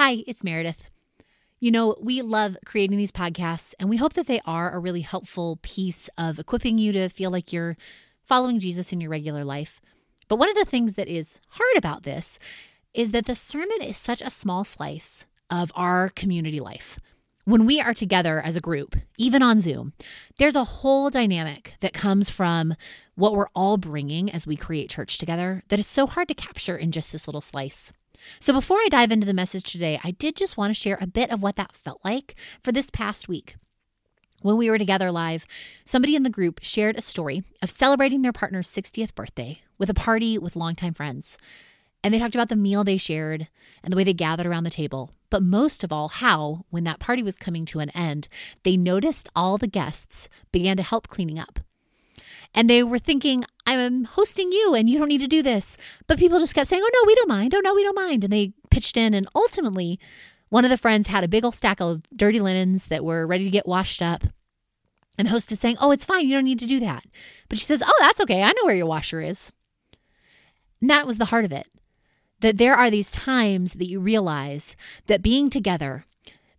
Hi, it's Meredith. You know, we love creating these podcasts, and we hope that they are a really helpful piece of equipping you to feel like you're following Jesus in your regular life. But one of the things that is hard about this is that the sermon is such a small slice of our community life. When we are together as a group, even on Zoom, there's a whole dynamic that comes from what we're all bringing as we create church together that is so hard to capture in just this little slice. So, before I dive into the message today, I did just want to share a bit of what that felt like for this past week. When we were together live, somebody in the group shared a story of celebrating their partner's 60th birthday with a party with longtime friends. And they talked about the meal they shared and the way they gathered around the table. But most of all, how, when that party was coming to an end, they noticed all the guests began to help cleaning up. And they were thinking, I'm hosting you and you don't need to do this. But people just kept saying, oh, no, we don't mind. Oh, no, we don't mind. And they pitched in. And ultimately, one of the friends had a big old stack of dirty linens that were ready to get washed up. And the host is saying, oh, it's fine. You don't need to do that. But she says, oh, that's okay. I know where your washer is. And that was the heart of it. That there are these times that you realize that being together,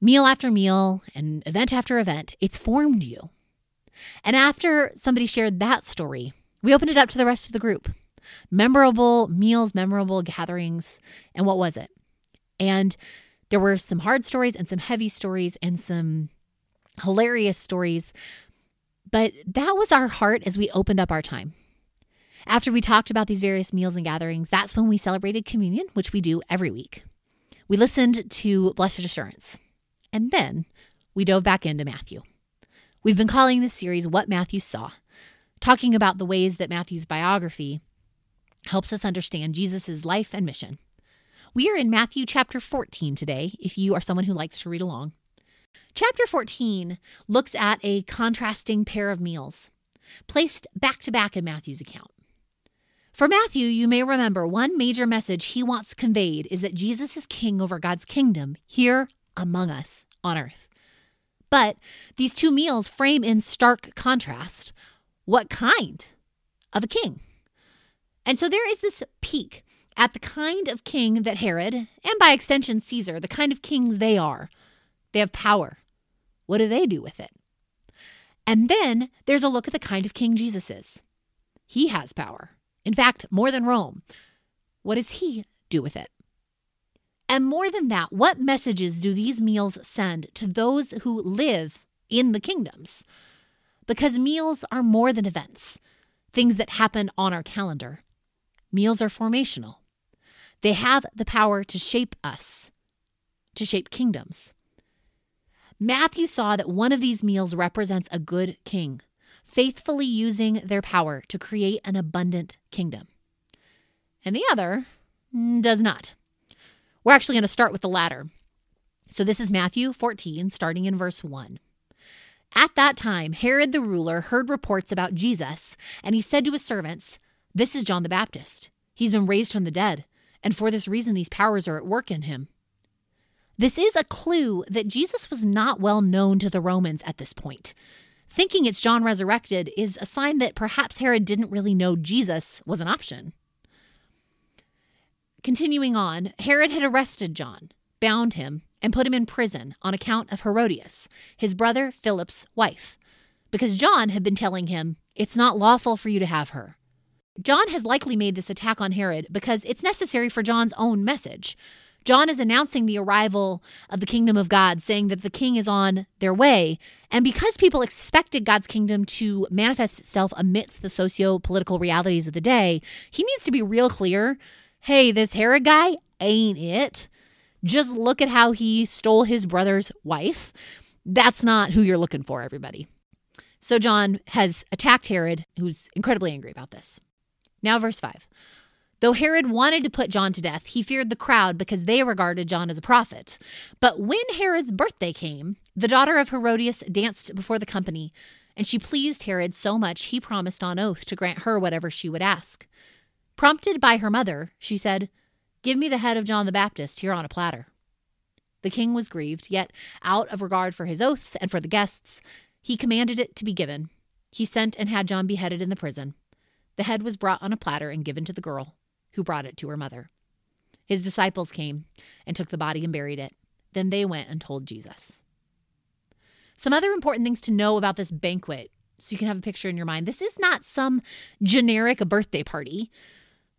meal after meal and event after event, it's formed you. And after somebody shared that story, we opened it up to the rest of the group. Memorable meals, memorable gatherings. And what was it? And there were some hard stories and some heavy stories and some hilarious stories. But that was our heart as we opened up our time. After we talked about these various meals and gatherings, that's when we celebrated communion, which we do every week. We listened to Blessed Assurance. And then we dove back into Matthew. We've been calling this series What Matthew Saw, talking about the ways that Matthew's biography helps us understand Jesus' life and mission. We are in Matthew chapter 14 today, if you are someone who likes to read along. Chapter 14 looks at a contrasting pair of meals placed back to back in Matthew's account. For Matthew, you may remember one major message he wants conveyed is that Jesus is king over God's kingdom here among us on earth. But these two meals frame in stark contrast what kind of a king. And so there is this peek at the kind of king that Herod, and by extension Caesar, the kind of kings they are. They have power. What do they do with it? And then there's a look at the kind of king Jesus is. He has power. In fact, more than Rome. What does he do with it? And more than that, what messages do these meals send to those who live in the kingdoms? Because meals are more than events, things that happen on our calendar. Meals are formational. They have the power to shape us, to shape kingdoms. Matthew saw that one of these meals represents a good king, faithfully using their power to create an abundant kingdom. And the other mm, does not. We're actually going to start with the latter. So this is Matthew 14, starting in verse 1. At that time, Herod the ruler heard reports about Jesus, and he said to his servants, This is John the Baptist. He's been raised from the dead, and for this reason these powers are at work in him. This is a clue that Jesus was not well known to the Romans at this point. Thinking it's John resurrected is a sign that perhaps Herod didn't really know Jesus was an option. Continuing on, Herod had arrested John, bound him, and put him in prison on account of Herodias, his brother Philip's wife, because John had been telling him, It's not lawful for you to have her. John has likely made this attack on Herod because it's necessary for John's own message. John is announcing the arrival of the kingdom of God, saying that the king is on their way. And because people expected God's kingdom to manifest itself amidst the socio political realities of the day, he needs to be real clear hey, this Herod guy ain't it. Just look at how he stole his brother's wife. That's not who you're looking for, everybody. So John has attacked Herod, who's incredibly angry about this. Now, verse 5. Though Herod wanted to put John to death, he feared the crowd because they regarded John as a prophet. But when Herod's birthday came, the daughter of Herodias danced before the company, and she pleased Herod so much he promised on oath to grant her whatever she would ask. Prompted by her mother, she said, Give me the head of John the Baptist here on a platter. The king was grieved, yet, out of regard for his oaths and for the guests, he commanded it to be given. He sent and had John beheaded in the prison. The head was brought on a platter and given to the girl, who brought it to her mother. His disciples came and took the body and buried it. Then they went and told Jesus. Some other important things to know about this banquet, so you can have a picture in your mind. This is not some generic birthday party,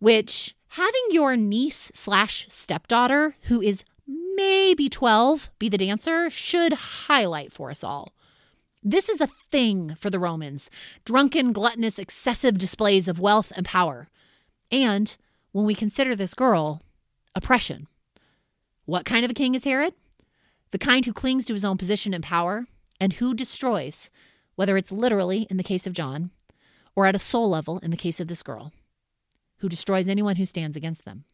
which having your niece slash stepdaughter, who is maybe 12, be the dancer should highlight for us all. This is a thing for the Romans drunken, gluttonous, excessive displays of wealth and power. And when we consider this girl, oppression. What kind of a king is Herod? The kind who clings to his own position and power and who destroys, whether it's literally in the case of John or at a soul level in the case of this girl, who destroys anyone who stands against them.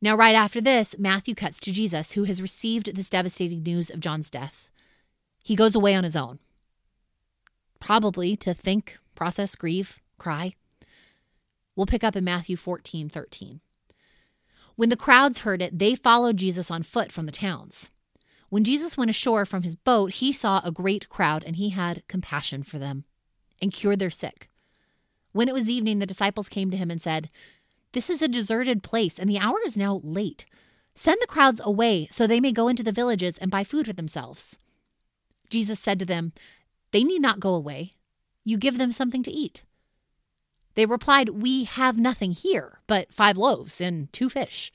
Now, right after this, Matthew cuts to Jesus, who has received this devastating news of John's death. He goes away on his own, probably to think, process, grieve, cry. We'll pick up in Matthew 14 13. When the crowds heard it, they followed Jesus on foot from the towns. When Jesus went ashore from his boat, he saw a great crowd and he had compassion for them and cured their sick. When it was evening, the disciples came to him and said, This is a deserted place, and the hour is now late. Send the crowds away so they may go into the villages and buy food for themselves. Jesus said to them, They need not go away. You give them something to eat. They replied, We have nothing here but five loaves and two fish.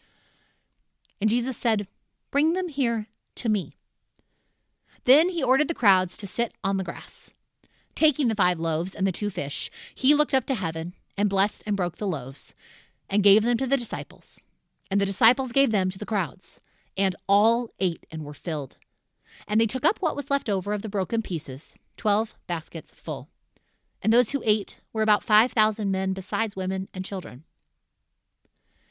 And Jesus said, Bring them here to me. Then he ordered the crowds to sit on the grass. Taking the five loaves and the two fish, he looked up to heaven and blessed and broke the loaves and gave them to the disciples. And the disciples gave them to the crowds. And all ate and were filled. And they took up what was left over of the broken pieces, twelve baskets full. And those who ate were about 5,000 men, besides women and children.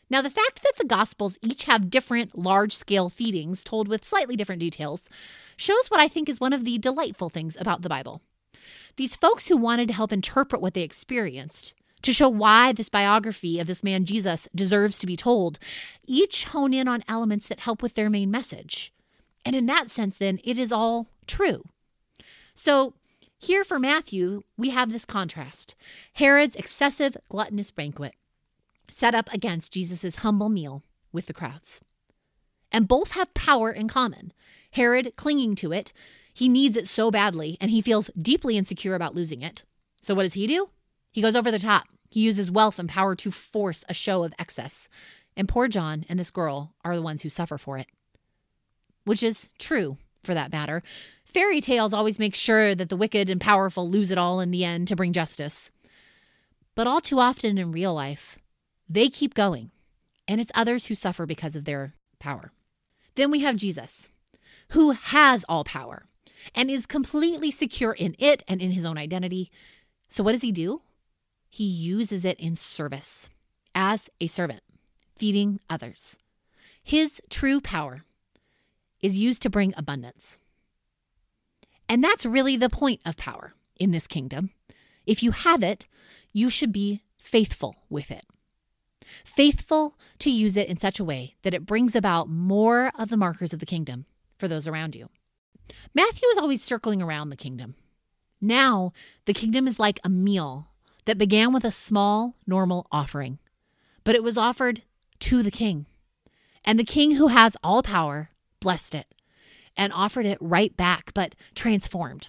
Now, the fact that the Gospels each have different large scale feedings told with slightly different details shows what I think is one of the delightful things about the Bible. These folks who wanted to help interpret what they experienced, to show why this biography of this man Jesus deserves to be told, each hone in on elements that help with their main message. And in that sense, then, it is all true. So, here for Matthew, we have this contrast Herod's excessive gluttonous banquet set up against Jesus' humble meal with the crowds. And both have power in common. Herod clinging to it, he needs it so badly, and he feels deeply insecure about losing it. So, what does he do? He goes over the top. He uses wealth and power to force a show of excess. And poor John and this girl are the ones who suffer for it. Which is true, for that matter. Fairy tales always make sure that the wicked and powerful lose it all in the end to bring justice. But all too often in real life, they keep going, and it's others who suffer because of their power. Then we have Jesus, who has all power and is completely secure in it and in his own identity. So, what does he do? He uses it in service as a servant, feeding others. His true power is used to bring abundance. And that's really the point of power in this kingdom. If you have it, you should be faithful with it faithful to use it in such a way that it brings about more of the markers of the kingdom for those around you. Matthew is always circling around the kingdom. Now, the kingdom is like a meal that began with a small, normal offering, but it was offered to the king. And the king who has all power blessed it and offered it right back, but transformed,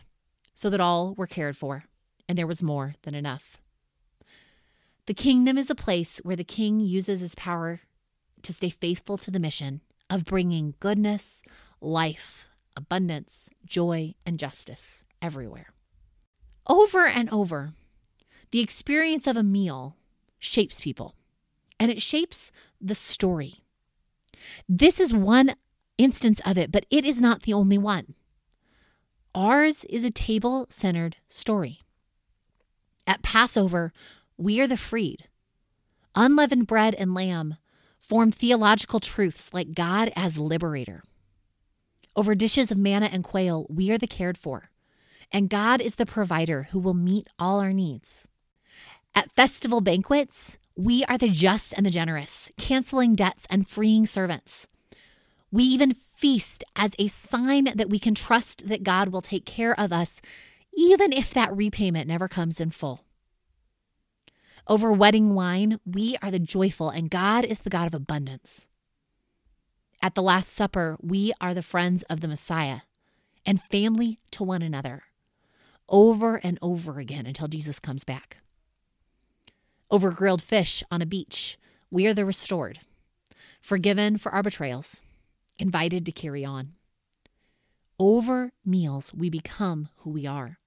so that all were cared for, and there was more than enough. The kingdom is a place where the king uses his power to stay faithful to the mission of bringing goodness, life, abundance, joy, and justice everywhere. Over and over, the experience of a meal shapes people, and it shapes the story. This is one instance of it, but it is not the only one. Ours is a table centered story. At Passover, we are the freed. Unleavened bread and lamb form theological truths like God as liberator. Over dishes of manna and quail, we are the cared for, and God is the provider who will meet all our needs. At festival banquets, we are the just and the generous, canceling debts and freeing servants. We even feast as a sign that we can trust that God will take care of us, even if that repayment never comes in full. Over wedding wine, we are the joyful, and God is the God of abundance. At the Last Supper, we are the friends of the Messiah and family to one another over and over again until Jesus comes back. Over grilled fish on a beach, we are the restored, forgiven for our betrayals, invited to carry on. Over meals, we become who we are.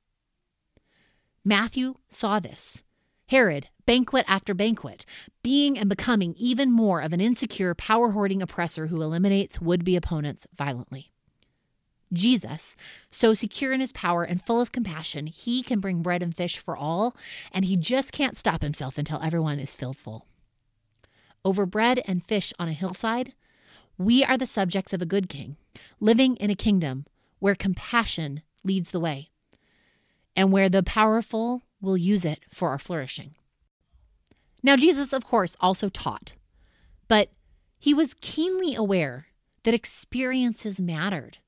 Matthew saw this. Herod, banquet after banquet, being and becoming even more of an insecure, power hoarding oppressor who eliminates would be opponents violently. Jesus, so secure in his power and full of compassion, he can bring bread and fish for all, and he just can't stop himself until everyone is filled full. Over bread and fish on a hillside, we are the subjects of a good king, living in a kingdom where compassion leads the way and where the powerful will use it for our flourishing. Now, Jesus, of course, also taught, but he was keenly aware that experiences mattered.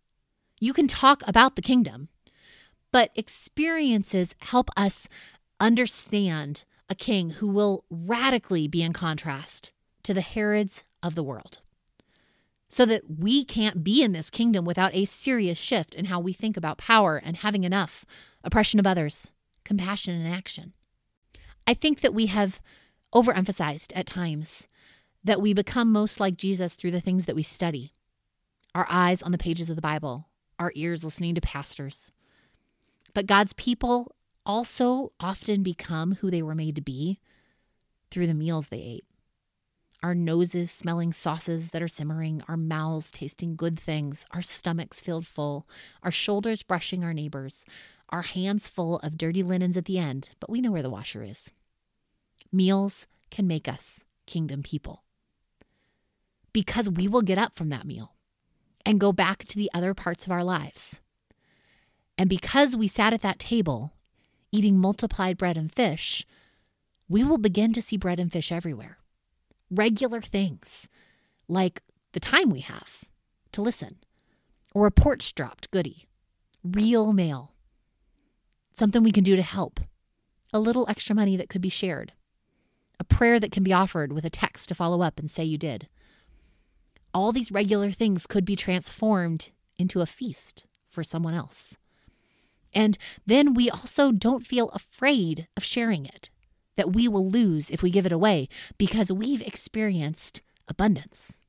You can talk about the kingdom, but experiences help us understand a king who will radically be in contrast to the Herods of the world so that we can't be in this kingdom without a serious shift in how we think about power and having enough, oppression of others, compassion and action. I think that we have overemphasized at times that we become most like Jesus through the things that we study our eyes on the pages of the Bible, our ears listening to pastors. But God's people also often become who they were made to be through the meals they ate our noses smelling sauces that are simmering, our mouths tasting good things, our stomachs filled full, our shoulders brushing our neighbors, our hands full of dirty linens at the end, but we know where the washer is. Meals can make us kingdom people because we will get up from that meal and go back to the other parts of our lives. And because we sat at that table eating multiplied bread and fish, we will begin to see bread and fish everywhere regular things like the time we have to listen, or a porch dropped goodie, real mail, something we can do to help, a little extra money that could be shared, a prayer that can be offered with a text to follow up and say you did. All these regular things could be transformed into a feast for someone else. And then we also don't feel afraid of sharing it that we will lose if we give it away because we've experienced abundance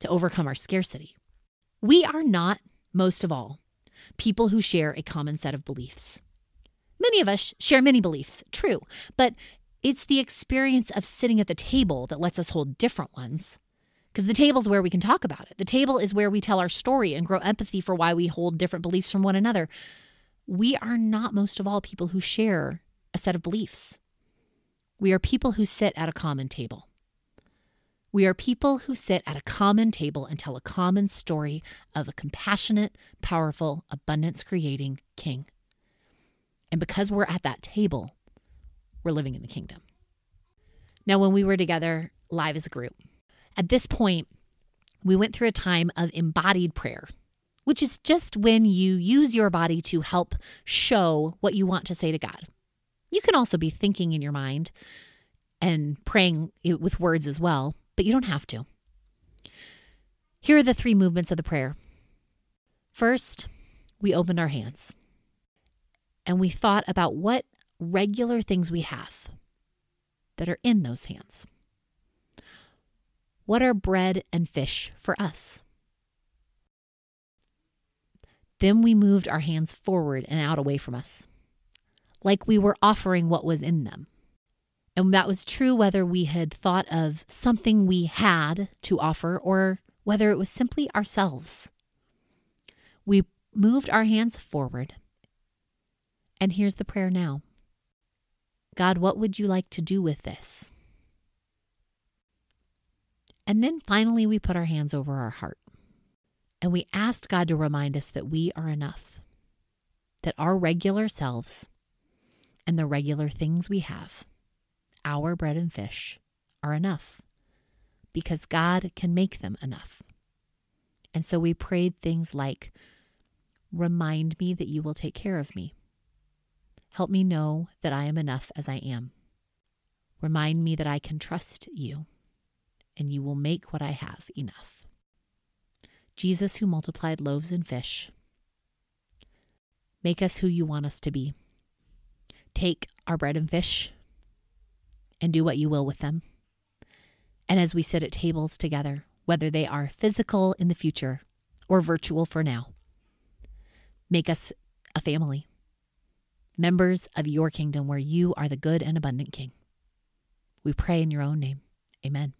to overcome our scarcity. We are not, most of all, people who share a common set of beliefs. Many of us share many beliefs, true, but it's the experience of sitting at the table that lets us hold different ones. Because the table is where we can talk about it. The table is where we tell our story and grow empathy for why we hold different beliefs from one another. We are not, most of all, people who share a set of beliefs. We are people who sit at a common table. We are people who sit at a common table and tell a common story of a compassionate, powerful, abundance creating king. And because we're at that table, we're living in the kingdom. Now, when we were together live as a group, at this point, we went through a time of embodied prayer, which is just when you use your body to help show what you want to say to God. You can also be thinking in your mind and praying with words as well, but you don't have to. Here are the three movements of the prayer. First, we opened our hands and we thought about what regular things we have that are in those hands. What are bread and fish for us? Then we moved our hands forward and out away from us like we were offering what was in them. And that was true whether we had thought of something we had to offer or whether it was simply ourselves. We moved our hands forward. And here's the prayer now God, what would you like to do with this? And then finally, we put our hands over our heart and we asked God to remind us that we are enough, that our regular selves and the regular things we have, our bread and fish, are enough because God can make them enough. And so we prayed things like, Remind me that you will take care of me. Help me know that I am enough as I am. Remind me that I can trust you and you will make what I have enough. Jesus who multiplied loaves and fish, make us who you want us to be. Take our bread and fish and do what you will with them. And as we sit at tables together, whether they are physical in the future or virtual for now, make us a family, members of your kingdom where you are the good and abundant King. We pray in your own name. Amen.